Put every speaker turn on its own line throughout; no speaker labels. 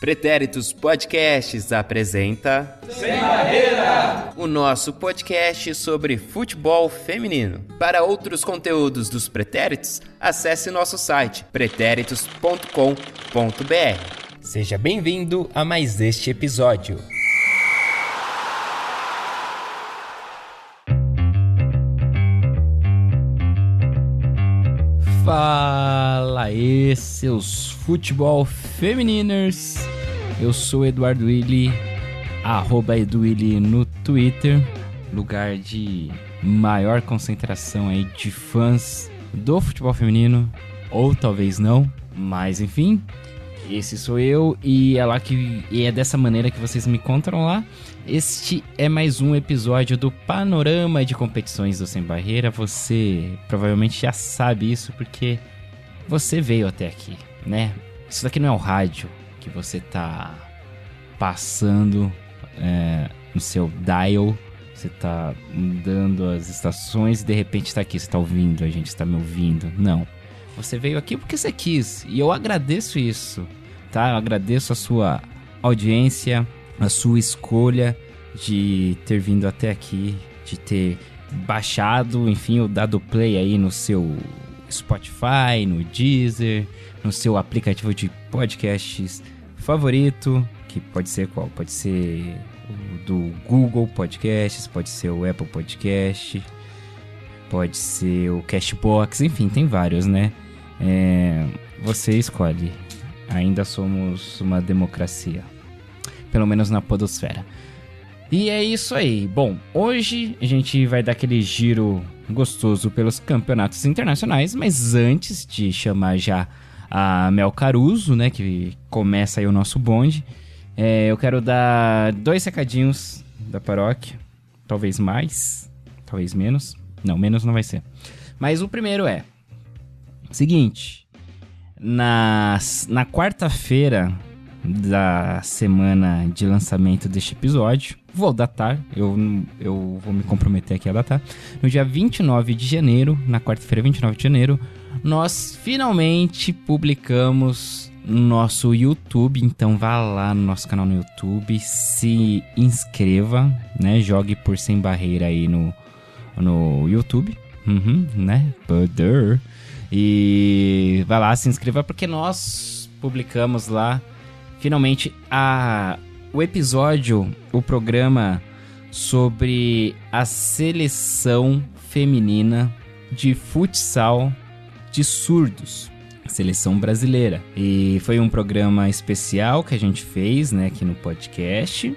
Pretéritos Podcasts apresenta
Sem Barreira,
o nosso podcast sobre futebol feminino. Para outros conteúdos dos Pretéritos, acesse nosso site pretéritos.com.br. Seja bem-vindo a mais este episódio.
Fala aí, seus futebol feminинers. Eu sou Eduardo Willi, arroba no Twitter, lugar de maior concentração aí de fãs do futebol feminino, ou talvez não, mas enfim, esse sou eu e é lá que e é dessa maneira que vocês me encontram lá. Este é mais um episódio do Panorama de Competições do Sem Barreira. Você provavelmente já sabe isso porque você veio até aqui, né? Isso daqui não é o rádio que você tá passando é, no seu dial. Você tá mudando as estações e de repente tá aqui, você tá ouvindo, a gente está me ouvindo. Não. Você veio aqui porque você quis e eu agradeço isso, tá? Eu agradeço a sua audiência, a sua escolha de ter vindo até aqui, de ter baixado, enfim, ou dado play aí no seu Spotify, no Deezer, no seu aplicativo de podcasts favorito, que pode ser qual? Pode ser o do Google Podcasts, pode ser o Apple Podcast, pode ser o Cashbox, enfim, tem vários, né? É, você escolhe. Ainda somos uma democracia. Pelo menos na podosfera. E é isso aí. Bom, hoje a gente vai dar aquele giro gostoso pelos campeonatos internacionais, mas antes de chamar já a Mel Caruso, né, que começa aí o nosso bonde, é, eu quero dar dois recadinhos da paróquia, talvez mais, talvez menos. Não, menos não vai ser. Mas o primeiro é seguinte, na, na quarta-feira da semana de lançamento deste episódio. Vou datar, eu, eu vou me comprometer aqui a datar. No dia 29 de janeiro, na quarta-feira, 29 de janeiro, nós finalmente publicamos no nosso YouTube. Então vá lá no nosso canal no YouTube, se inscreva, né? Jogue por Sem Barreira aí no, no YouTube. Uhum, né? Butter. E vá lá, se inscreva, porque nós publicamos lá finalmente a o episódio, o programa sobre a seleção feminina de futsal de surdos, seleção brasileira. E foi um programa especial que a gente fez, né, aqui no podcast.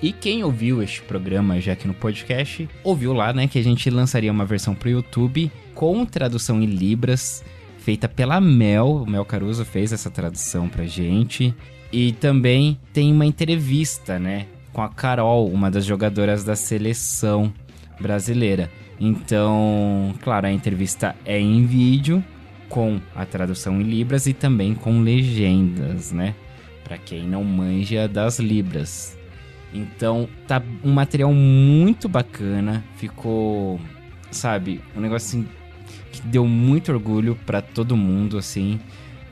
E quem ouviu este programa já aqui no podcast, ouviu lá, né, que a gente lançaria uma versão para o YouTube com tradução em libras, feita pela Mel. O Mel Caruso fez essa tradução pra gente. E também tem uma entrevista, né, com a Carol, uma das jogadoras da seleção brasileira. Então, claro, a entrevista é em vídeo, com a tradução em libras e também com legendas, né? Para quem não manja das libras. Então, tá um material muito bacana, ficou, sabe, um negócio assim que deu muito orgulho para todo mundo, assim.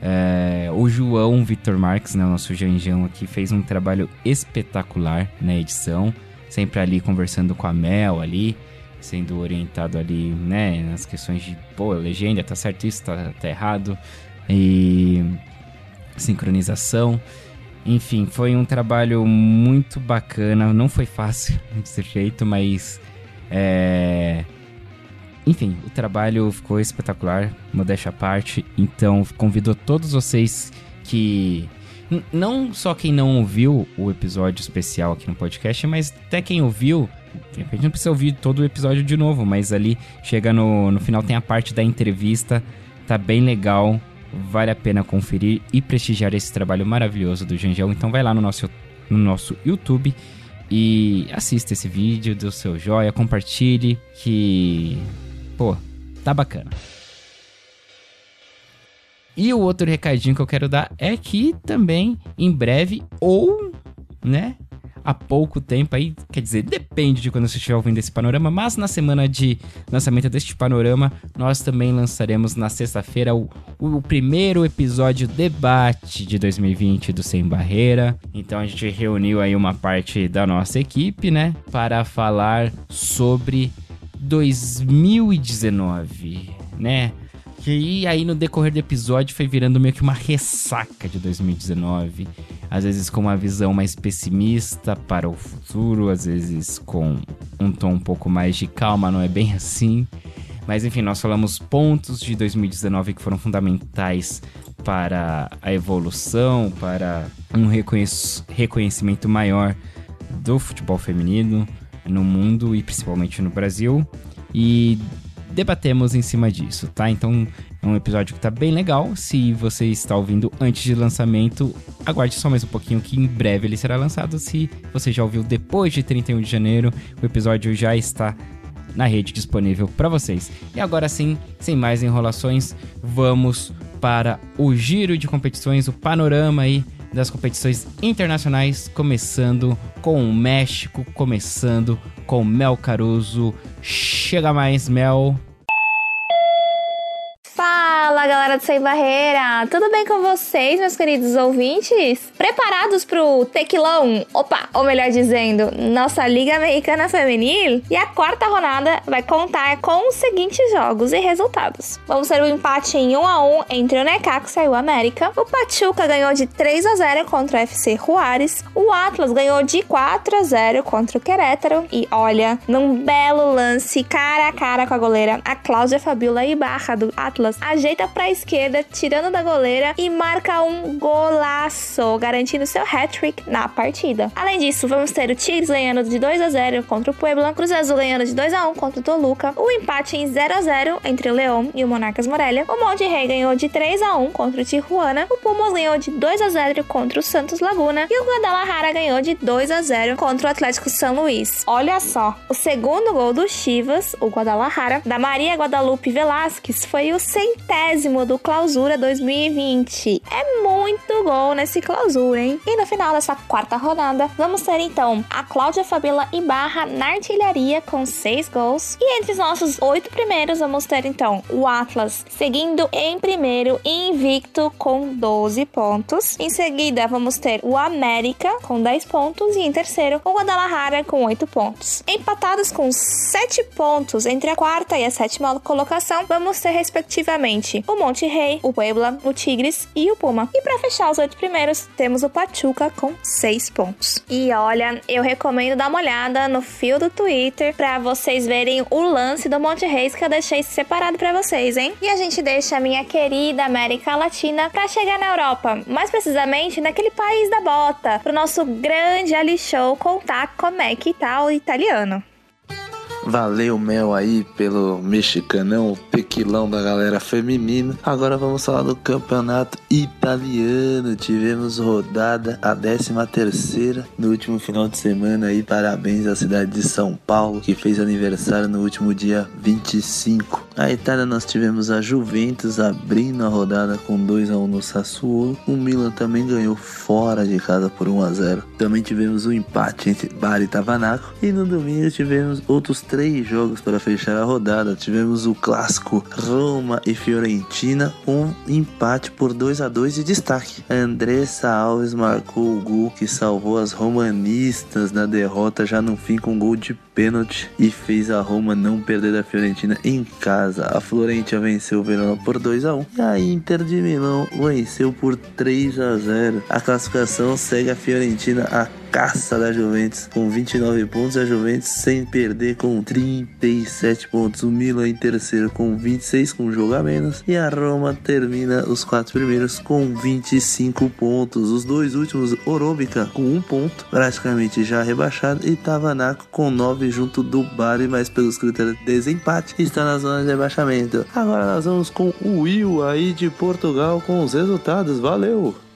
É, o João Vitor Marques, né, o nosso Janjão aqui, fez um trabalho espetacular na edição, sempre ali conversando com a Mel ali, sendo orientado ali, né, nas questões de, pô, legenda, tá certo isso, tá, tá errado, e sincronização. Enfim, foi um trabalho muito bacana, não foi fácil de ser feito, mas é, enfim, o trabalho ficou espetacular, modéstia à parte. Então, convido todos vocês que. Não só quem não ouviu o episódio especial aqui no podcast, mas até quem ouviu. De repente não precisa ouvir todo o episódio de novo, mas ali chega no, no final tem a parte da entrevista. Tá bem legal, vale a pena conferir e prestigiar esse trabalho maravilhoso do Janjão. Então vai lá no nosso, no nosso YouTube e assista esse vídeo, dê o seu joia, compartilhe, que Pô, tá bacana. E o outro recadinho que eu quero dar é que também, em breve, ou, né, há pouco tempo aí, quer dizer, depende de quando você estiver ouvindo esse panorama, mas na semana de lançamento deste panorama, nós também lançaremos na sexta-feira o, o primeiro episódio debate de 2020 do Sem Barreira. Então a gente reuniu aí uma parte da nossa equipe, né, para falar sobre 2019, né? E aí no decorrer do episódio foi virando meio que uma ressaca de 2019. Às vezes com uma visão mais pessimista para o futuro, às vezes com um tom um pouco mais de calma, não é bem assim. Mas enfim, nós falamos pontos de 2019 que foram fundamentais para a evolução, para um reconhecimento maior do futebol feminino no mundo e principalmente no Brasil. E debatemos em cima disso, tá? Então é um episódio que tá bem legal. Se você está ouvindo antes de lançamento, aguarde só mais um pouquinho que em breve ele será lançado. Se você já ouviu depois de 31 de janeiro, o episódio já está na rede disponível para vocês. E agora sim, sem mais enrolações, vamos para o giro de competições, o panorama aí das competições internacionais, começando com o México, começando com Mel Caruso. Chega mais, Mel.
Do Sem Barreira, tudo bem com vocês, meus queridos ouvintes? Preparados pro tequilão? Opa, ou melhor dizendo, nossa Liga Americana Feminil? E a quarta rodada vai contar com os seguintes jogos e resultados. Vamos ter um empate em 1 a 1 entre o Necaxa e o América. O Pachuca ganhou de 3 a 0 contra o FC Juárez. O Atlas ganhou de 4 a 0 contra o Querétaro. E olha, num belo lance cara a cara com a goleira, a Cláudia Fabiola Ibarra do Atlas ajeita para a esquerda, tirando da goleira e marca um golaço, garantindo seu hat-trick na partida. Além disso, vamos ter o Tigres ganhando de 2 a 0 contra o Puebla, Cruz Azul ganhando de 2 a 1 contra o Toluca, o empate em 0 a 0 entre o Leão e o Monarcas Morelia, o Monte Rei ganhou de 3 a 1 contra o Tijuana, o Pumas ganhou de 2 a 0 contra o Santos Laguna e o Guadalajara ganhou de 2 a 0 contra o Atlético São Luís. Olha só, o segundo gol do Chivas, o Guadalajara, da Maria Guadalupe Velasquez, foi o centésimo do Clausura 2020. É muito gol nesse Clausura, hein? E no final dessa quarta rodada, vamos ter então a Cláudia Fabila Ibarra na artilharia com seis gols. E entre os nossos oito primeiros, vamos ter então o Atlas seguindo em primeiro, invicto com 12 pontos. Em seguida, vamos ter o América com 10 pontos. E em terceiro, o Guadalajara com 8 pontos. Empatados com 7 pontos entre a quarta e a sétima colocação, vamos ter respectivamente o Monte Rei, o Puebla, o Tigres e o Puma. E para fechar os oito primeiros, temos o Pachuca com seis pontos. E olha, eu recomendo dar uma olhada no fio do Twitter para vocês verem o lance do Monte Reis que eu deixei separado para vocês, hein? E a gente deixa a minha querida América Latina para chegar na Europa, mais precisamente naquele país da bota, pro nosso grande Ali Show contar como é que tá o italiano.
Valeu, Mel, aí pelo mexicanão, o tequilão da galera feminina. Agora vamos falar do campeonato italiano. Tivemos rodada a 13 terceira no último final de semana aí. Parabéns à cidade de São Paulo, que fez aniversário no último dia 25. A Itália nós tivemos a Juventus abrindo a rodada com 2 a 1 no Sassuolo. O Milan também ganhou fora de casa por 1 a 0. Também tivemos um empate entre Bari e Tavanaco. E no domingo tivemos outros três três jogos para fechar a rodada. Tivemos o clássico Roma e Fiorentina, um empate por 2 a 2 e destaque. Andressa Alves marcou o gol que salvou as romanistas na derrota já no fim com um gol de pênalti e fez a Roma não perder da Fiorentina em casa. A Florentina venceu o Verona por 2 a 1 e a Inter de Milão venceu por 3 a 0. A classificação segue a Fiorentina a caça da Juventus com 29 pontos, a Juventus sem perder com 37 pontos, o Milan em terceiro com 26 com um jogo a menos e a Roma termina os quatro primeiros com 25 pontos. Os dois últimos, Orobica com um ponto, praticamente já rebaixado e Tavanaco com 9 junto do Bari, mas pelos critérios de desempate está na zona de rebaixamento. Agora nós vamos com o Will aí de Portugal com os resultados. Valeu!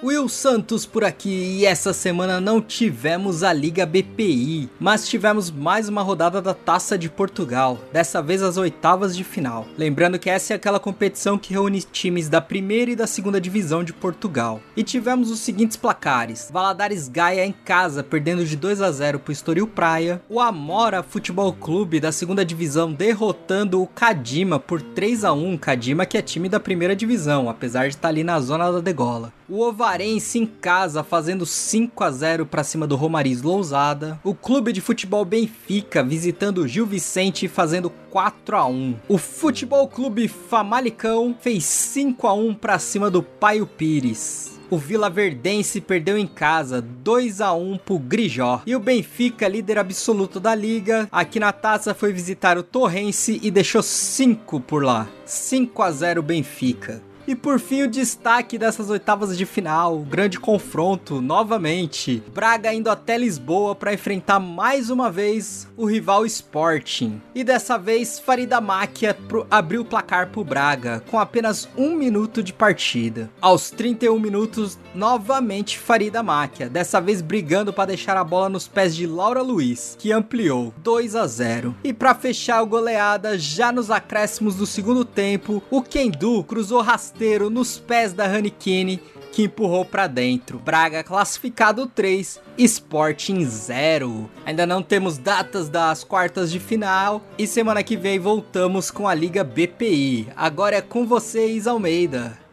Will Santos por aqui e essa semana não tivemos a Liga BPI, mas tivemos mais uma rodada da Taça de Portugal, dessa vez as oitavas de final. Lembrando que essa é aquela competição que reúne times da primeira e da segunda divisão de Portugal. E tivemos os seguintes placares: Valadares Gaia em casa perdendo de 2 a 0 para o Estoril Praia, o Amora Futebol Clube da segunda divisão derrotando o Kadima por 3 a 1, Kadima que é time da primeira divisão, apesar de estar ali na zona da degola. O Ovarense em casa fazendo 5 a 0 para cima do Romariz Lousada. O Clube de Futebol Benfica visitando o Gil Vicente fazendo 4 a 1. O Futebol Clube Famalicão fez 5 a 1 para cima do Paio Pires. O Vila Verdense perdeu em casa 2 a 1 pro Grijó. E o Benfica, líder absoluto da liga, aqui na taça foi visitar o Torrense e deixou 5 por lá. 5 a 0 Benfica. E por fim, o destaque dessas oitavas de final, o grande confronto novamente. Braga indo até Lisboa para enfrentar mais uma vez o rival Sporting. E dessa vez, Farida Máquia abriu o placar pro Braga, com apenas um minuto de partida. Aos 31 minutos, novamente Farida Máquia, dessa vez brigando para deixar a bola nos pés de Laura Luiz, que ampliou 2 a 0. E para fechar o goleada, já nos acréscimos do segundo tempo, o Kendu cruzou rasteiro rasteiro nos pés da Hanikine que empurrou para dentro. Braga classificado 3, Sporting 0. Ainda não temos datas das quartas de final e semana que vem voltamos com a Liga BPI. Agora é com vocês, Almeida.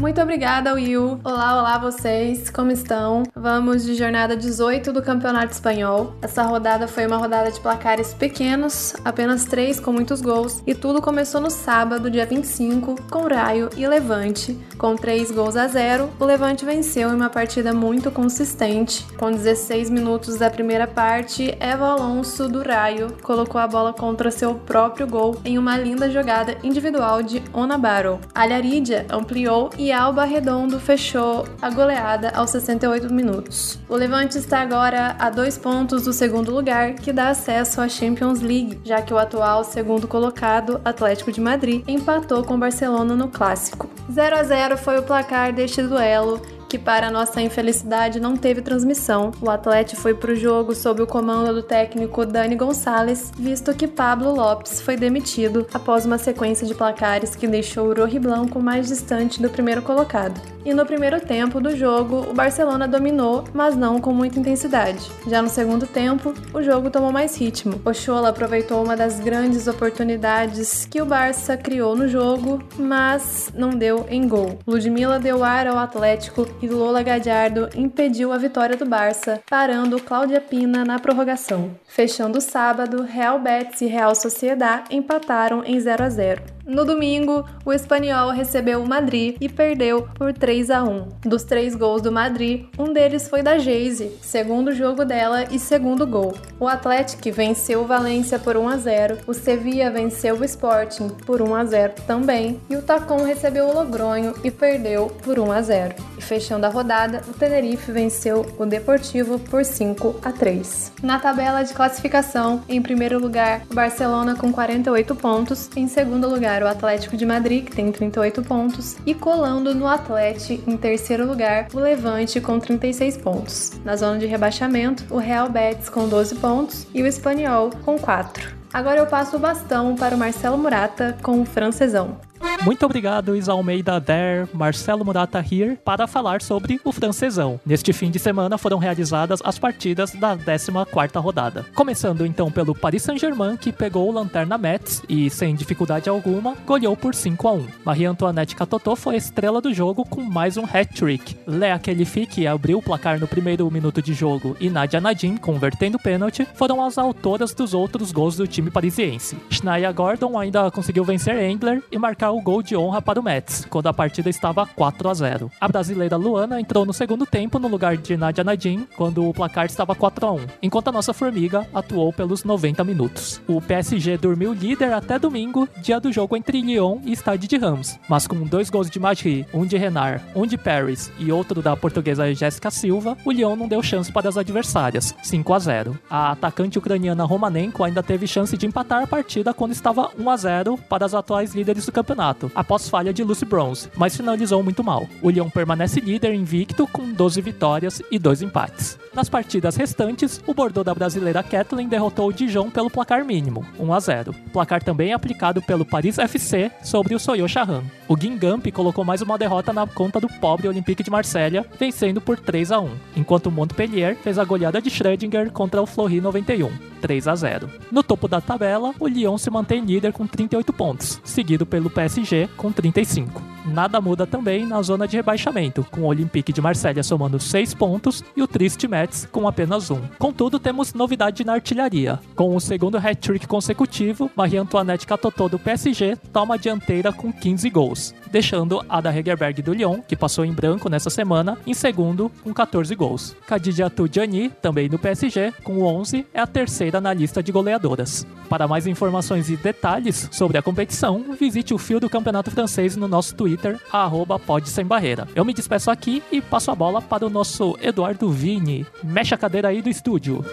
Muito obrigada, Will. Olá, olá vocês, como estão? Vamos de jornada 18 do Campeonato Espanhol. Essa rodada foi uma rodada de placares pequenos, apenas três com muitos gols, e tudo começou no sábado, dia 25, com Raio e Levante. Com 3 gols a 0, o Levante venceu em uma partida muito consistente. Com 16 minutos da primeira parte, Eva Alonso do Raio colocou a bola contra seu próprio gol em uma linda jogada individual de Onabaro. Alharidia ampliou e Alba Redondo fechou a goleada aos 68 minutos. O Levante está agora a dois pontos do segundo lugar, que dá acesso à Champions League, já que o atual segundo colocado, Atlético de Madrid, empatou com o Barcelona no clássico. 0 a 0 foi o placar deste duelo que para nossa infelicidade não teve transmissão. O Atlético foi para o jogo sob o comando do técnico Dani Gonçalves, visto que Pablo Lopes foi demitido após uma sequência de placares que deixou o Blanco mais distante do primeiro colocado. E no primeiro tempo do jogo, o Barcelona dominou, mas não com muita intensidade. Já no segundo tempo, o jogo tomou mais ritmo. O Chola aproveitou uma das grandes oportunidades que o Barça criou no jogo, mas não deu em gol. Ludmilla deu ar ao Atlético e Lola Gadiardo impediu a vitória do Barça, parando Cláudia Pina na prorrogação. Fechando o sábado, Real Betis e Real Sociedad empataram em 0 a 0. No domingo, o Espanhol recebeu o Madrid e perdeu por 3 a 1. Dos três gols do Madrid, um deles foi da Geise, segundo jogo dela e segundo gol. O Atlético venceu o Valência por 1 a 0, o Sevilla venceu o Sporting por 1 a 0 também, e o Tacon recebeu o Logronho e perdeu por 1 a 0. Fechando a rodada, o Tenerife venceu o Deportivo por 5 a 3. Na tabela de classificação, em primeiro lugar, o Barcelona com 48 pontos, em segundo lugar lugar o Atlético de Madrid, que tem 38 pontos, e colando no Atlético, em terceiro lugar, o Levante com 36 pontos. Na zona de rebaixamento, o Real Betis com 12 pontos e o Espanhol com 4. Agora eu passo o bastão para o Marcelo Murata com o francesão.
Muito obrigado, Isa Almeida Der, Marcelo Murata here, para falar sobre o francesão. Neste fim de semana foram realizadas as partidas da 14ª rodada. Começando então pelo Paris Saint-Germain, que pegou o Lanterna Metz e, sem dificuldade alguma, goleou por 5 a 1. Marie-Antoinette Catotô foi a estrela do jogo com mais um hat-trick. Léa Kelifi, que abriu o placar no primeiro minuto de jogo, e Nadia Nadim, convertendo pênalti, foram as autoras dos outros gols do time parisiense. Schneider Gordon ainda conseguiu vencer Engler e marcar o gol de honra para o Mets, quando a partida estava 4 a 0. A brasileira Luana entrou no segundo tempo no lugar de Nadia Nadim, quando o placar estava 4 a 1, enquanto a nossa formiga atuou pelos 90 minutos. O PSG dormiu líder até domingo, dia do jogo entre Lyon e Stade de Rams, mas com dois gols de Magri, um de Renard, um de Paris e outro da portuguesa Jéssica Silva, o Lyon não deu chance para as adversárias, 5 a 0. A atacante ucraniana Romanenko ainda teve chance de empatar a partida quando estava 1 a 0 para as atuais líderes do campeonato campeonato, após falha de Lucy Bronze, mas finalizou muito mal. O Lyon permanece líder invicto com 12 vitórias e 2 empates. Nas partidas restantes, o Bordeaux da brasileira Kathleen derrotou o Dijon pelo placar mínimo, 1 a 0. Placar também aplicado pelo Paris FC sobre o Soyo Chahan. O Guingamp colocou mais uma derrota na conta do pobre Olympique de Marselha, vencendo por 3 a 1, enquanto o Montpellier fez a goleada de Schrödinger contra o Flory 91, 3 a 0. No topo da tabela, o Lyon se mantém líder com 38 pontos, seguido pelo PSG com 35 nada muda também na zona de rebaixamento, com o Olympique de Marselha somando 6 pontos e o Triste Metz com apenas 1. Contudo, temos novidade na artilharia. Com o segundo hat-trick consecutivo, Marie-Antoinette Catotô do PSG toma a dianteira com 15 gols, deixando a da Hegerberg do Lyon, que passou em branco nessa semana, em segundo com 14 gols. Khadija Tudjani, também do PSG, com 11, é a terceira na lista de goleadoras. Para mais informações e detalhes sobre a competição, visite o fio do campeonato francês no nosso Twitter Twitter, arroba pode sem barreira. Eu me despeço aqui e passo a bola para o nosso Eduardo Vini. Mexe a cadeira aí do estúdio.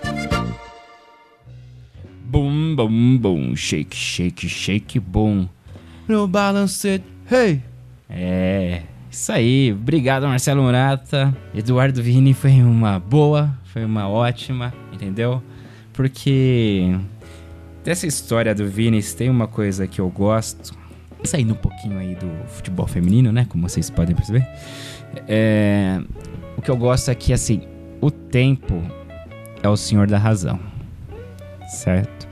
Bum, bum, bum, shake, shake, shake, bum. No balance it, hey! É, isso aí. Obrigado, Marcelo Murata. Eduardo Vini foi uma boa, foi uma ótima, entendeu? Porque dessa história do Vini tem uma coisa que eu gosto saindo um pouquinho aí do futebol feminino, né? Como vocês podem perceber. É, o que eu gosto é que, assim, o tempo é o senhor da razão. Certo?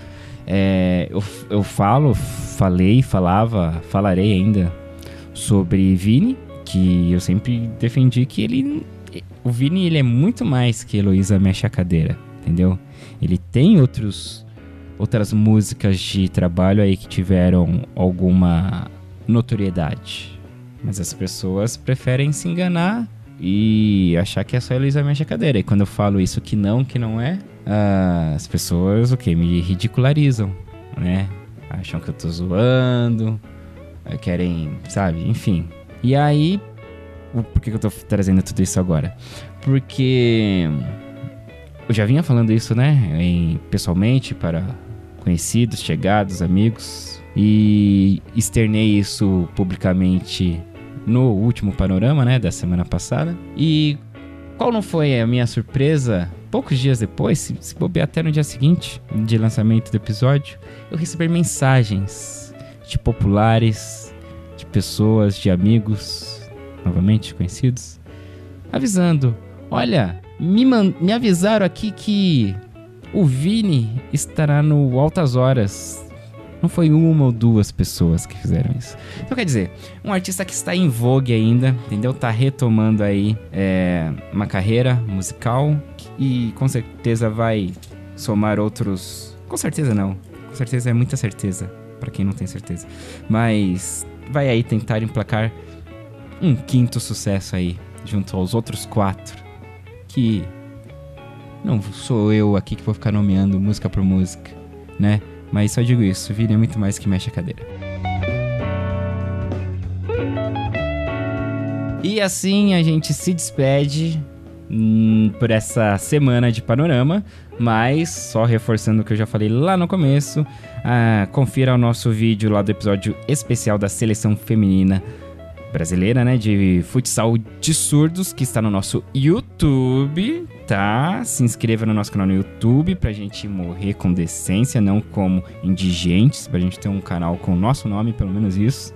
É, eu, eu falo, falei, falava, falarei ainda sobre Vini, que eu sempre defendi que ele. O Vini ele é muito mais que Heloísa mexe a cadeira, entendeu? Ele tem outros outras músicas de trabalho aí que tiveram alguma notoriedade. Mas as pessoas preferem se enganar e achar que é só a cadeira. E quando eu falo isso que não, que não é, uh, as pessoas, o okay, que? Me ridicularizam, né? Acham que eu tô zoando, eh, querem, sabe? Enfim. E aí, por que eu tô trazendo tudo isso agora? Porque eu já vinha falando isso, né? Em, pessoalmente para conhecidos, chegados, amigos. E externei isso publicamente no último panorama, né, da semana passada. E qual não foi a minha surpresa? Poucos dias depois, se, se bobear até no dia seguinte de lançamento do episódio, eu recebi mensagens de populares, de pessoas, de amigos, novamente conhecidos, avisando: olha, me, me avisaram aqui que o Vini estará no Altas Horas. Não foi uma ou duas pessoas que fizeram isso. Então quer dizer, um artista que está em vogue ainda, entendeu? Tá retomando aí é, uma carreira musical e com certeza vai somar outros. Com certeza não. Com certeza é muita certeza para quem não tem certeza. Mas vai aí tentar emplacar um quinto sucesso aí junto aos outros quatro que não sou eu aqui que vou ficar nomeando música por música, né? Mas só digo isso, Vini é muito mais que mexe a cadeira. E assim a gente se despede hum, por essa semana de panorama, mas só reforçando o que eu já falei lá no começo, ah, confira o nosso vídeo lá do episódio especial da seleção feminina brasileira, né, de futsal de surdos, que está no nosso YouTube, tá? Se inscreva no nosso canal no YouTube pra gente morrer com decência, não como indigentes, pra gente ter um canal com o nosso nome, pelo menos isso.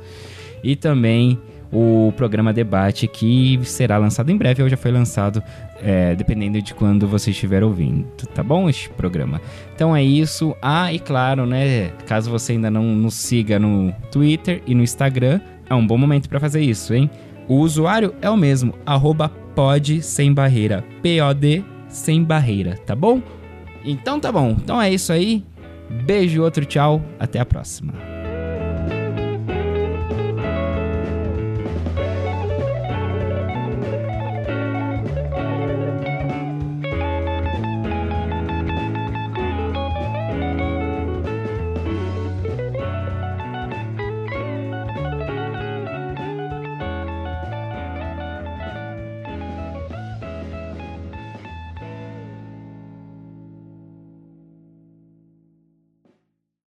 E também o programa Debate, que será lançado em breve, ou já foi lançado, é, dependendo de quando você estiver ouvindo, tá bom? Este programa. Então é isso. Ah, e claro, né? Caso você ainda não nos siga no Twitter e no Instagram, é um bom momento para fazer isso, hein? O usuário é o mesmo, arroba pod sem barreira, P-O-D sem barreira, tá bom? Então tá bom, então é isso aí. Beijo, outro tchau, até a próxima.